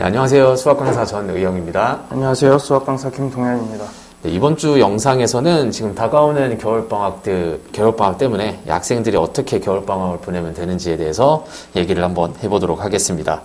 네, 안녕하세요. 수학 강사 전의영입니다. 안녕하세요. 수학 강사 김동현입니다. 네, 이번 주 영상에서는 지금 다가오는 겨울방학, 때, 겨울방학 때문에 학생들이 어떻게 겨울방학을 보내면 되는지에 대해서 얘기를 한번 해보도록 하겠습니다.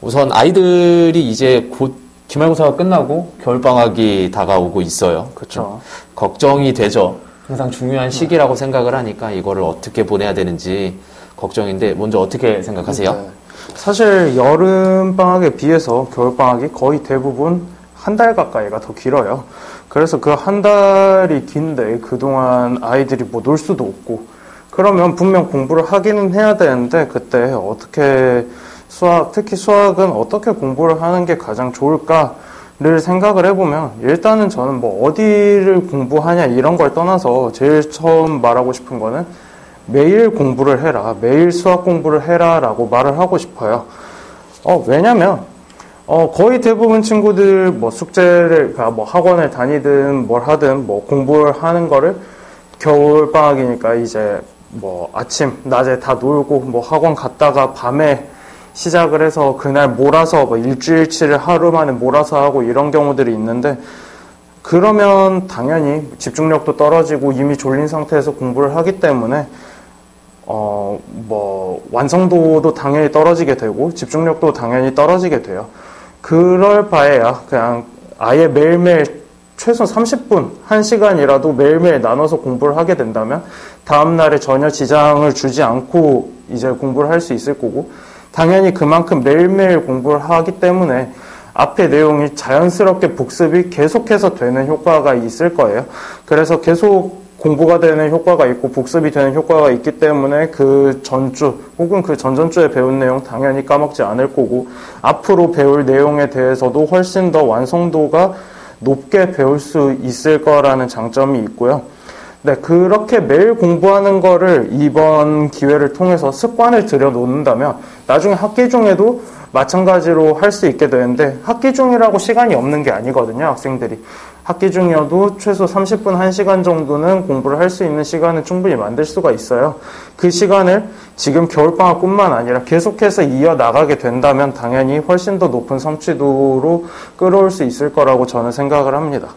우선 아이들이 이제 곧 기말고사가 끝나고 겨울방학이 다가오고 있어요. 그렇죠. 걱정이 되죠. 항상 중요한 시기라고 생각을 하니까 이거를 어떻게 보내야 되는지 걱정인데 먼저 어떻게 생각하세요? 네. 사실 여름 방학에 비해서 겨울 방학이 거의 대부분 한 달 가까이가 더 길어요. 그래서 그 한 달이 긴데 그동안 아이들이 뭐 놀 수도 없고 그러면 분명 공부를 하기는 해야 되는데 그때 어떻게 수학 특히 수학은 어떻게 공부를 하는 게 가장 좋을까를 생각을 해보면 일단은 저는 뭐 어디를 공부하냐 이런 걸 떠나서 제일 처음 말하고 싶은 거는 매일 공부를 해라, 매일 수학 공부를 해라 라고 말을 하고 싶어요. 어, 왜냐면, 어, 거의 대부분 친구들 뭐 숙제를, 그러니까 뭐 학원을 다니든 뭘 하든 뭐 공부를 하는 거를 겨울방학이니까 이제 뭐 아침, 낮에 다 놀고 뭐 학원 갔다가 밤에 시작을 해서 그날 몰아서 뭐 일주일치를 하루 만에 몰아서 하고 이런 경우들이 있는데 그러면 당연히 집중력도 떨어지고 이미 졸린 상태에서 공부를 하기 때문에 어, 뭐, 완성도도 당연히 떨어지게 되고, 집중력도 당연히 떨어지게 돼요. 그럴 바에야 그냥 아예 매일매일 최소 30분, 1시간이라도 매일매일 나눠서 공부를 하게 된다면, 다음날에 전혀 지장을 주지 않고 이제 공부를 할 수 있을 거고, 당연히 그만큼 매일매일 공부를 하기 때문에, 앞의 내용이 자연스럽게 복습이 계속해서 되는 효과가 있을 거예요. 그래서 계속 공부가 되는 효과가 있고 복습이 되는 효과가 있기 때문에 그 전주 혹은 그 전전주에 배운 내용 당연히 까먹지 않을 거고 앞으로 배울 내용에 대해서도 훨씬 더 완성도가 높게 배울 수 있을 거라는 장점이 있고요. 네, 그렇게 매일 공부하는 거를 이번 기회를 통해서 습관을 들여 놓는다면 나중에 학기 중에도 마찬가지로 할 수 있게 되는데 학기 중이라고 시간이 없는 게 아니거든요, 학생들이. 학기 중이어도 최소 30분, 1시간 정도는 공부를 할 수 있는 시간을 충분히 만들 수가 있어요. 그 시간을 지금 겨울방학뿐만 아니라 계속해서 이어나가게 된다면 당연히 훨씬 더 높은 성취도로 끌어올 수 있을 거라고 저는 생각을 합니다.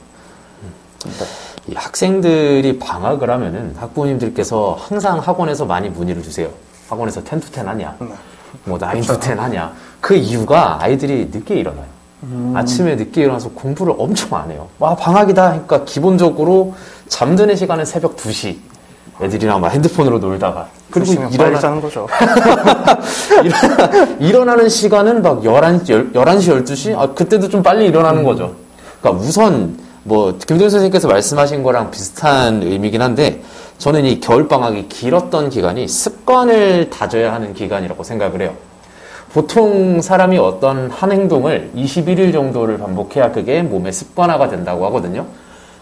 이 학생들이 방학을 하면은 학부모님들께서 항상 학원에서 많이 문의를 주세요. 학원에서 10to 10 하냐? 뭐9 to 10 하냐? 그 이유가 아이들이 늦게 일어나요. 음. 아침에 늦게 일어나서 공부를 엄청 안 해요. 와, 방학이다. 그러니까 기본적으로 잠드는 시간은 새벽 2시. 애들이랑 막 핸드폰으로 놀다가. 그리고 일어나... 자는 거죠. 일어나 는 시간은 막 11시, 11시, 12시? 아, 그때도 좀 빨리 일어나는 음. 거죠. 그러니까 우선, 뭐, 김동 선생님께서 말씀하신 거랑 비슷한 의미긴 한데, 저는 이 겨울방학이 길었던 기간이 습관을 다져야 하는 기간이라고 생각을 해요. 보통 사람이 어떤 한 행동을 21일 정도를 반복해야 그게 몸의 습관화가 된다고 하거든요.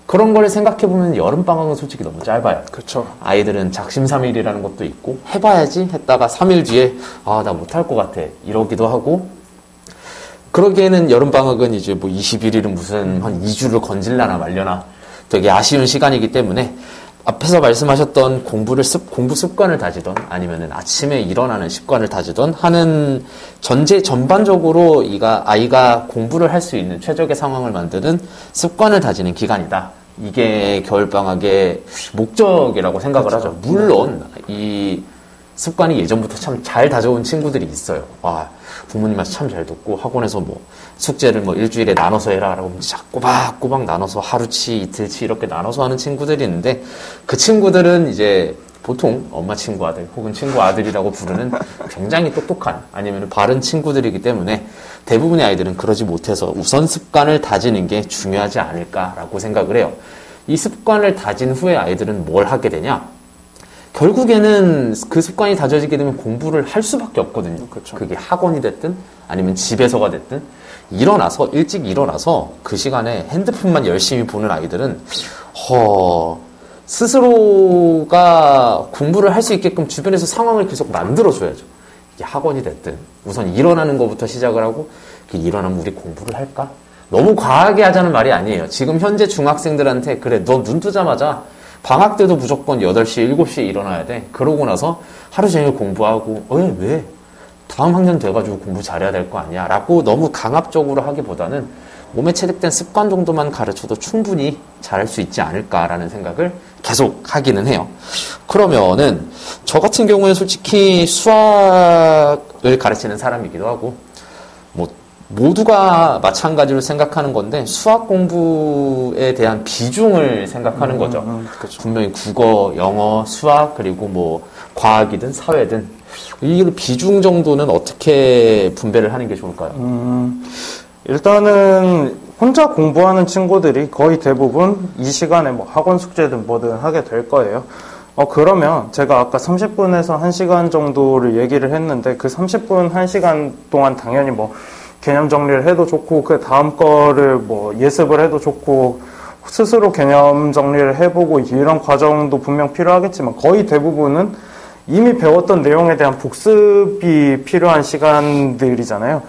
그런 걸 생각해 보면 여름 방학은 솔직히 너무 짧아요. 그렇죠. 아이들은 작심삼일이라는 것도 있고 해봐야지 했다가 3일 뒤에 아 나 못할 것 같아 이러기도 하고 그러기에는 여름 방학은 이제 뭐 21일은 무슨 한 2주를 건질라나 말려나 되게 아쉬운 시간이기 때문에 앞에서 말씀하셨던 공부를 습, 공부 습관을 다지던 아니면은 아침에 일어나는 습관을 다지던 하는 전제 전반적으로 이가 아이가 공부를 할 수 있는 최적의 상황을 만드는 습관을 다지는 기간이다. 이게 겨울 방학의 목적이라고 생각을 하죠. 물론 이 습관이 예전부터 참 잘 다져온 친구들이 있어요. 와, 부모님한테 참 잘 듣고 학원에서 뭐 숙제를 뭐 일주일에 나눠서 해라라고 꼬박꼬박 나눠서 하루치, 이틀치 이렇게 나눠서 하는 친구들이 있는데 그 친구들은 이제 보통 엄마 친구 아들 혹은 친구 아들이라고 부르는 굉장히 똑똑한 아니면 바른 친구들이기 때문에 대부분의 아이들은 그러지 못해서 우선 습관을 다지는 게 중요하지 않을까라고 생각을 해요. 이 습관을 다진 후에 아이들은 뭘 하게 되냐? 결국에는 그 습관이 다져지게 되면 공부를 할 수밖에 없거든요. 그렇죠. 그게 학원이 됐든 아니면 집에서가 됐든 일어나서 일찍 일어나서 그 시간에 핸드폰만 열심히 보는 아이들은 허 스스로가 공부를 할 수 있게끔 주변에서 상황을 계속 만들어줘야죠. 이게 학원이 됐든 우선 일어나는 것부터 시작을 하고 그 일어나면 우리 공부를 할까? 너무 과하게 하자는 말이 아니에요. 지금 현재 중학생들한테 그래 너 눈 뜨자마자 방학 때도 무조건 8시, 7시에 일어나야 돼. 그러고 나서 하루 종일 공부하고 어, 왜? 다음 학년 돼가지고 공부 잘해야 될 거 아니야 라고 너무 강압적으로 하기보다는 몸에 체득된 습관 정도만 가르쳐도 충분히 잘할 수 있지 않을까라는 생각을 계속 하기는 해요. 그러면은 저 같은 경우는 솔직히 수학을 가르치는 사람이기도 하고 뭐 모두가 마찬가지로 생각하는 건데 수학 공부에 대한 비중을 생각하는 거죠. 음, 그렇죠. 분명히 국어, 영어, 수학 그리고 뭐 과학이든 사회든 이 비중 정도는 어떻게 분배를 하는 게 좋을까요? 음, 일단은 혼자 공부하는 친구들이 거의 대부분 이 시간에 뭐 학원 숙제든 뭐든 하게 될 거예요. 어, 그러면 제가 아까 30분에서 1시간 정도를 얘기를 했는데 그 30분, 1시간 동안 당연히 뭐 개념 정리를 해도 좋고 그 다음 거를 뭐 예습을 해도 좋고 스스로 개념 정리를 해보고 이런 과정도 분명 필요하겠지만 거의 대부분은 이미 배웠던 내용에 대한 복습이 필요한 시간들이잖아요.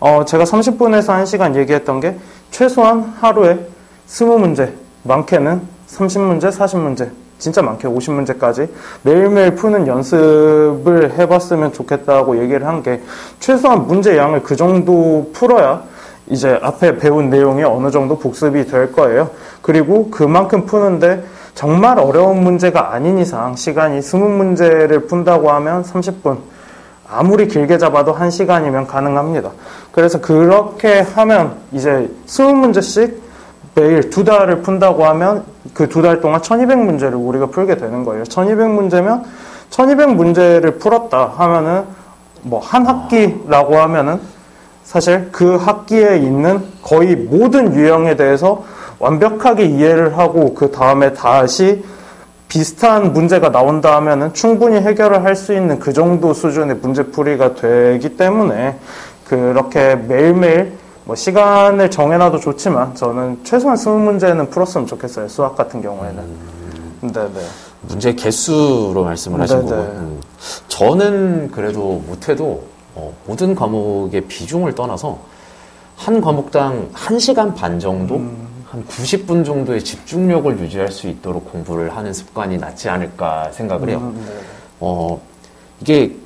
어, 제가 30분에서 1시간 얘기했던 게 최소한 하루에 20문제, 많게는 30문제, 40문제, 진짜 많게 50문제까지 매일매일 푸는 연습을 해봤으면 좋겠다고 얘기를 한 게 최소한 문제 양을 그 정도 풀어야 이제 앞에 배운 내용이 어느 정도 복습이 될 거예요. 그리고 그만큼 푸는데 정말 어려운 문제가 아닌 이상 시간이 20문제를 푼다고 하면 30분. 아무리 길게 잡아도 1시간이면 가능합니다. 그래서 그렇게 하면 이제 20문제씩 매일 두 달을 푼다고 하면 그 두 달 동안 1200문제를 우리가 풀게 되는 거예요. 1200문제면 1200문제를 풀었다 하면은 뭐 한 학기라고 하면은 사실 그 학기에 있는 거의 모든 유형에 대해서 완벽하게 이해를 하고 그 다음에 다시 비슷한 문제가 나온다 하면은 충분히 해결을 할 수 있는 그 정도 수준의 문제풀이가 되기 때문에 그렇게 매일매일 뭐 시간을 정해놔도 좋지만 저는 최소한 20문제는 풀었으면 좋겠어요. 수학 같은 경우에는. 네네. 문제 개수로 말씀을 하신. 거고 음. 저는 그래도 못해도 어, 모든 과목의 비중을 떠나서 한 과목당 1시간 반 정도 한 90분 정도의 집중력을 유지할 수 있도록 공부를 하는 습관이 낫지 않을까 생각을 해요. 음, 네. 어, 이게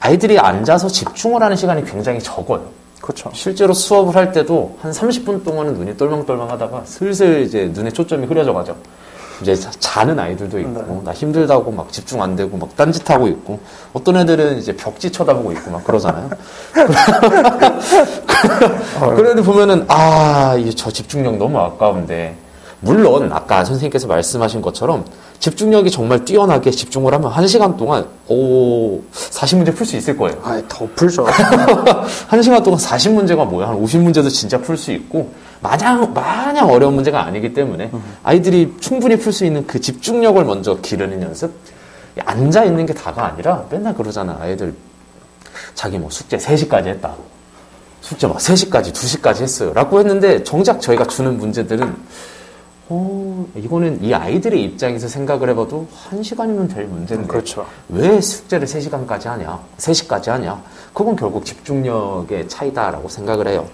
아이들이 앉아서 집중을 하는 시간이 굉장히 적어요. 그렇죠. 실제로 수업을 할 때도 한 30분 동안은 눈이 똘망똘망 하다가 슬슬 이제 눈에 초점이 흐려져 가죠. 이제 자- 자는 아이들도 있고, 나 힘들다고 막 집중 안 되고 막 딴짓하고 있고, 어떤 애들은 이제 벽지 쳐다보고 있고 막 그러잖아요. 그런데 보면은, 아, 이저 집중력 너무 아까운데, 물론 아까 선생님께서 말씀하신 것처럼 집중력이 정말 뛰어나게 집중을 하면 한 시간 동안, 오, 40문제 풀 수 있을 거예요. 아, 더 풀죠. 한 시간 동안 40문제가 뭐야? 한 50문제도 진짜 풀 수 있고, 마냥, 마냥 어려운 문제가 아니기 때문에, 아이들이 충분히 풀 수 있는 그 집중력을 먼저 기르는 연습? 앉아 있는 게 다가 아니라, 맨날 그러잖아. 아이들, 자기 뭐 숙제 3시까지 했다. 숙제 막 3시까지, 2시까지 했어요. 라고 했는데, 정작 저희가 주는 문제들은, 어, 이거는 이 아이들의 입장에서 생각을 해봐도 한 시간이면 될 문제인데. 그렇죠. 왜 숙제를 3시간까지 하냐? 3시까지 하냐? 그건 결국 집중력의 차이다라고 생각을 해요.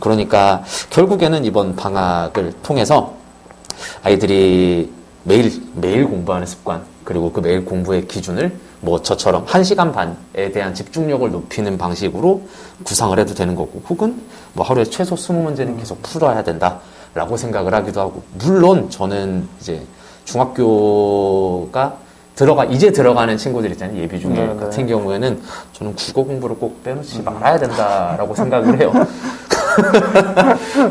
그러니까 결국에는 이번 방학을 통해서 아이들이 매일, 매일 공부하는 습관, 그리고 그 매일 공부의 기준을 뭐 저처럼 1시간 반에 대한 집중력을 높이는 방식으로 구상을 해도 되는 거고, 혹은 뭐 하루에 최소 20문제는 계속 풀어야 된다 라고 생각을 하기도 하고, 물론 저는 이제 중학교가 들어가 이제 들어가는 친구들 있잖아요 예비 중에 네, 네. 같은 경우에는 저는 국어 공부를 꼭 빼놓지 말아야 된다라고 생각을 해요.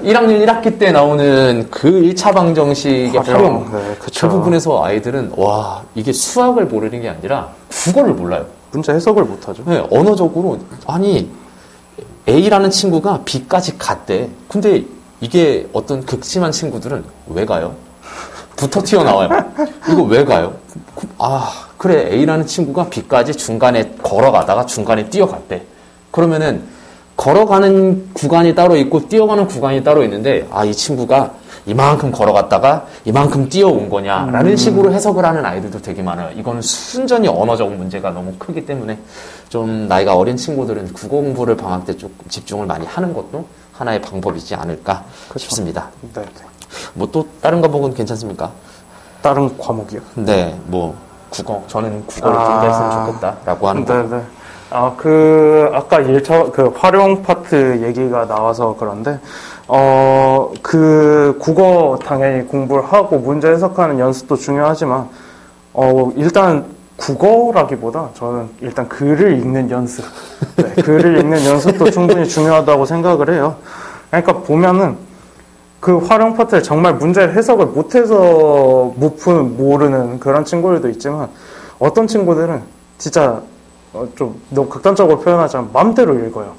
1학년 1학기 때 나오는 그 1차 방정식의 활용. 네. 그 부분에서 아이들은 와 이게 수학을 모르는 게 아니라 국어를 몰라요. 문제 해석을 못하죠. 네, 언어적으로 아니 A라는 친구가 B까지 갔대. 근데 이게 어떤 극심한 친구들은 왜 가요? 붙어 튀어나와요. 이거 왜 가요? 그- 아 그래 A라는 친구가 B까지 중간에 걸어가다가 중간에 뛰어갔대. 그러면은 걸어가는 구간이 따로 있고 뛰어가는 구간이 따로 있는데 아 이 친구가 이만큼 걸어갔다가 이만큼 뛰어온 거냐라는 식으로 해석을 하는 아이들도 되게 많아요. 이거는 순전히 언어적 문제가 너무 크기 때문에 좀 나이가 어린 친구들은 국어 공부를 방학 때 조금 집중을 많이 하는 것도 하나의 방법이지 않을까 싶습니다. 네, 네. 뭐 또 다른 과목은 괜찮습니까? 다른 과목이요. 네, 뭐 국어 저는 국어를 좀 아. 뺐으면 좋겠다라고 하는 거. 네, 네. 아, 그, 아까 일차그 활용 파트 얘기가 나와서 그런데, 어, 그, 국어 당연히 공부를 하고 문제 해석하는 연습도 중요하지만, 어, 일단 국어라기보다 저는 일단 글을 읽는 연습. 네, 글을 읽는 연습도 충분히 중요하다고 생각을 해요. 그러니까 보면은, 그 활용 파트에 정말 문제 해석을 못해서 못 푸는, 모르는 그런 친구들도 있지만, 어떤 친구들은 진짜 어, 좀 너무 극단적으로 표현하자면 마음대로 읽어요.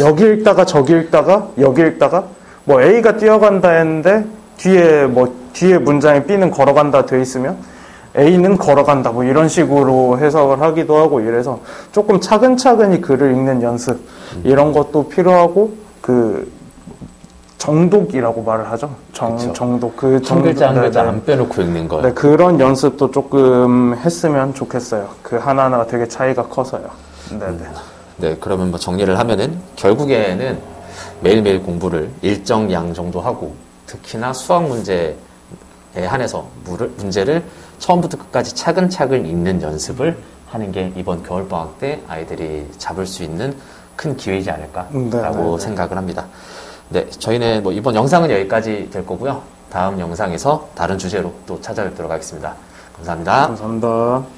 여기 읽다가 저기 읽다가 여기 읽다가 뭐 A가 뛰어간다 했는데 뒤에 뭐 뒤에 문장에 B는 걸어간다 돼 있으면 A는 걸어간다 뭐 이런 식으로 해석을 하기도 하고 이래서 조금 차근차근히 글을 읽는 연습 이런 것도 필요하고 그 정독이라고 말을 하죠. 정, 그쵸. 정독 그한 정독 글자 한 네, 글자 네. 안 빼놓고 읽는 거. 네, 그런 연습도 조금 했으면 좋겠어요. 그 하나하나가 되게 차이가 커서요. 네, 네. 네, 그러면 뭐 정리를 하면은 결국에는 매일매일 공부를 일정 양 정도 하고 특히나 수학 문제에 한해서 물을- 문제를 처음부터 끝까지 차근차근 읽는 연습을 하는 게 이번 겨울방학 때 아이들이 잡을 수 있는 큰 기회이지 않을까라고 네, 네, 네. 생각을 합니다. 네, 저희는 뭐 이번 영상은 여기까지 될 거고요. 다음 영상에서 다른 주제로 또 찾아뵙도록 하겠습니다. 감사합니다. 감사합니다.